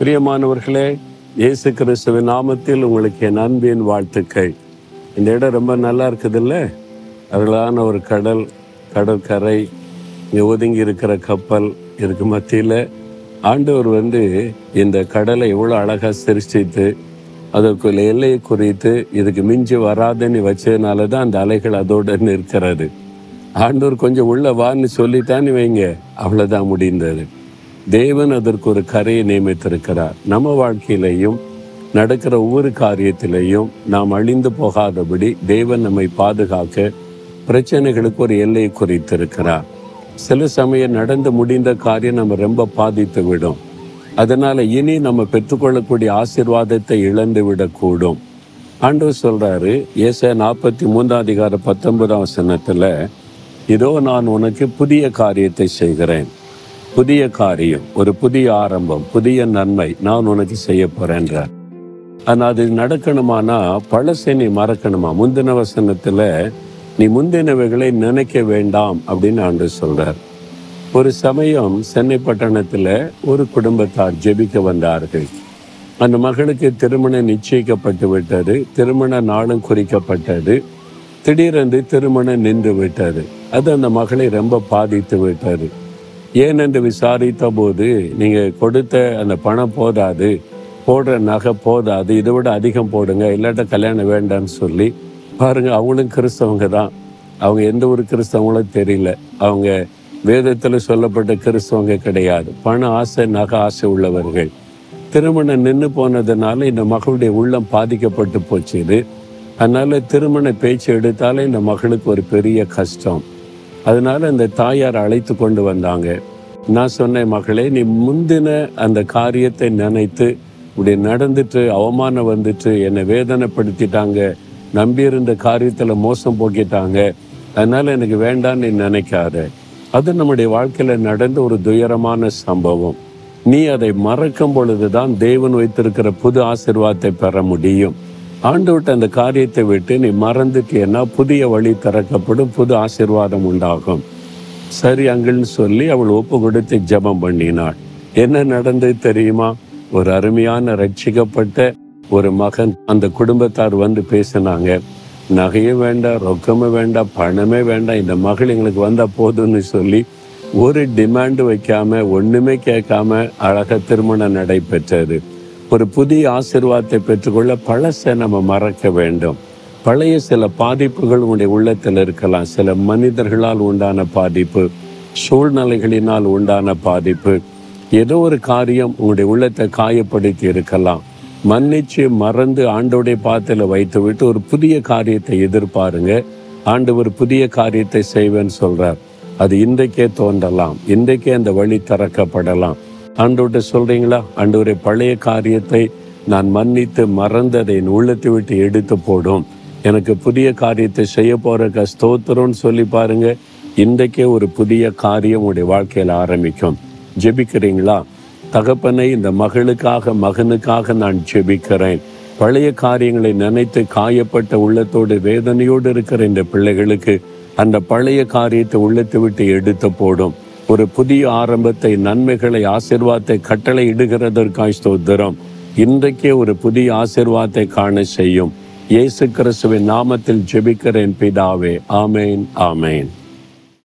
பிரியமானவர்களே இயேசு கிறிஸ்துவின் நாமத்தில் உங்களுக்கு என் அன்பின் வாழ்த்துக்கள். இந்த இடம் ரொம்ப நல்லா இருக்குதுல்ல? அருளான ஒரு கடல் கடற்கரை இங்கே ஒதுங்கி இருக்கிற கப்பல் இதுக்கு மத்தியில். ஆண்டவர் வந்து இந்த கடலை எவ்வளோ அழகாக சிருஷ்டித்து அதற்குள்ள எல்லையை குறித்து இதுக்கு மிஞ்சி வராதுன்னு வச்சதுனால தான் அந்த அலைகள் அதோட நிற்கிறது. ஆண்டவர் கொஞ்சம் உள்ள வான்னு சொல்லித்தான்னு வைங்க அவ்வளோதான் முடிந்தது. தேவன் அதற்கு ஒரு கரையை நியமித்திருக்கிறார். நம்ம வாழ்க்கையிலையும் நடக்கிற ஒவ்வொரு காரியத்திலையும் நாம் அழிந்து போகாதபடி தேவன் நம்மை பாதுகாக்க பிரச்சனைகளுக்கு ஒரு எல்லையை குறித்திருக்கிறார். சில சமயம் நடந்து முடிந்த காரியம் நம்ம ரொம்ப பாதித்து விடும். அதனால இனி நம்ம பெற்றுக்கொள்ளக்கூடிய ஆசீர்வாதத்தை இழந்து விடக்கூடும். ஆண்டவர் சொல்றாரு ஏச நாற்பத்தி மூன்றாம் அதிகார பத்தொன்பதாம் வசனத்துல இதோ நான் உனக்கு புதிய காரியத்தை செய்கிறேன். புதிய காரியம் ஒரு புதிய ஆரம்பம் புதிய நன்மை நான் உனக்கு செய்ய போறேன்றார். ஆனா அது நடக்கணுமானா பழசை நீ மறக்கணுமா? முந்தின வசனத்துல நீ முந்தினவைகளை நினைக்க வேண்டாம் அப்படின்னு ஆண்டு சொல்றார். ஒரு சமயம் சென்னை பட்டணத்துல ஒரு குடும்பத்தார் ஜெபிக்க வந்தார்கள். அந்த மகளுக்கு திருமணம் நிச்சயிக்கப்பட்டு விட்டது திருமண நாளும் குறிக்கப்பட்டது திடீரென்று திருமணம் நின்று விட்டது. அது அந்த மகளை ரொம்ப பாதித்து விட்டது. ஏனென்று விசாரித்த போது நீங்கள் கொடுத்த அந்த பணம் போதாது போடுற நகை போதாது இதை விட அதிகம் போடுங்க இல்லாட்ட கல்யாணம் வேண்டாம்னு சொல்லி பாருங்க அவங்களும் கிறிஸ்தவங்க தான். அவங்க எந்த ஒரு கிறிஸ்தவங்களும் தெரியல. அவங்க வேதத்தில் சொல்லப்பட்ட கிறிஸ்தவங்க கிடையாது. பண ஆசை நகை ஆசை உள்ளவர்கள். திருமணம் நின்று போனதுனால இந்த மகளுடைய உள்ளம் பாதிக்கப்பட்டு போச்சு இது அதனால திருமண பேச்சு எடுத்தாலே இந்த மகளுக்கு ஒரு பெரிய கஷ்டம். அதனால அந்த தாயார் அழைத்து கொண்டு வந்தாங்க. நான் சொன்னேன் மகளே நீ முந்தின அந்த காரியத்தை நினைத்து இப்படி நடந்துட்டு அவமானம் வந்துட்டு என்னை வேதனைப்படுத்திட்டாங்க. நம்பியிருந்த காரியத்தில் மோசம் போக்கிட்டாங்க. அதனால எனக்கு வேண்டான்னு நீ நினைக்காத. அது நம்முடைய வாழ்க்கையில நடந்த ஒரு துயரமான சம்பவம். நீ அதை மறக்கும் பொழுதுதான் தேவன் வைத்திருக்கிற புது ஆசிர்வாதத்தை பெற முடியும். ஆண்டு விட்டு அந்த காரியத்தை விட்டு நீ மறந்துட்டேன்னா புதிய வழி திறக்கப்படும் புது ஆசீர்வாதம் உண்டாகும். சரி அங்கன்னு சொல்லி அவள் ஒப்பு கொடுத்து ஜெபம் பண்ணினாள். என்ன நடந்தது தெரியுமா? ஒரு அருமையான ரட்சிக்கப்பட்ட ஒரு மகன் அந்த குடும்பத்தார் வந்து பேசினாங்க. நகையும் வேண்டாம் ரொக்கமும் வேண்டாம் பணமே வேண்டாம் இந்த மகள் எங்களுக்கு வந்தா போதும்னு சொல்லி ஒரு டிமாண்ட் வைக்காம ஒண்ணுமே கேட்காம அழகாக திருமணம் நடைபெற்றது. ஒரு புதிய ஆசிர்வாதத்தை பெற்றுக்கொள்ள பழசை நம்ம மறக்க வேண்டும். பழைய சில பாதிப்புகள் உங்களுடைய உள்ளத்தில் இருக்கலாம். சில மனிதர்களால் உண்டான பாதிப்பு சூழ்நிலைகளினால் உண்டான பாதிப்பு ஏதோ ஒரு காரியம் உங்களுடைய உள்ளத்தை காயப்படுத்தி இருக்கலாம். மன்னிச்சு மறந்து ஆண்டோடைய பாத்தில வைத்து விட்டு ஒரு புதிய காரியத்தை எதிர்பாருங்க. ஆண்டு ஒரு புதிய காரியத்தை செய்வேன்னு சொல்றார். அது இன்றைக்கே தோன்றலாம். இன்றைக்கே அந்த வழி திறக்கப்படலாம். ஆண்டவர்கிட்ட சொல்கிறீங்களா ஆண்டவரை பழைய காரியத்தை நான் மன்னித்து மறந்ததை என் உள்ளத்தை விட்டு எடுத்து போடும். எனக்கு புதிய காரியத்தை செய்ய போகிற ஸ்தோத்திரம்னு சொல்லி பாருங்க. இன்றைக்கே ஒரு புதிய காரியம் உடைய வாழ்க்கையில் ஆரம்பிக்கும். ஜெபிக்கிறீங்களா? தகப்பனை இந்த மகளுக்காக மகனுக்காக நான் ஜெபிக்கிறேன். பழைய காரியங்களை நினைத்து காயப்பட்ட உள்ளத்தோடு வேதனையோடு இருக்கிற இந்த பிள்ளைகளுக்கு அந்த பழைய காரியத்தை உள்ளத்தை விட்டு எடுத்து போடும். ஒரு புதிய ஆரம்பத்தை நன்மைகளை ஆசிர்வாதத்தை கட்டளை இடுகிறதற்காய் ஸ்தோத்திரம். இன்றைக்கே ஒரு புதிய ஆசிர்வாதத்தை காண செய்யும். இயேசு கிறிஸ்துவின் நாமத்தில் ஜெபிக்கிறேன் பிதாவே. ஆமேன் ஆமேன்.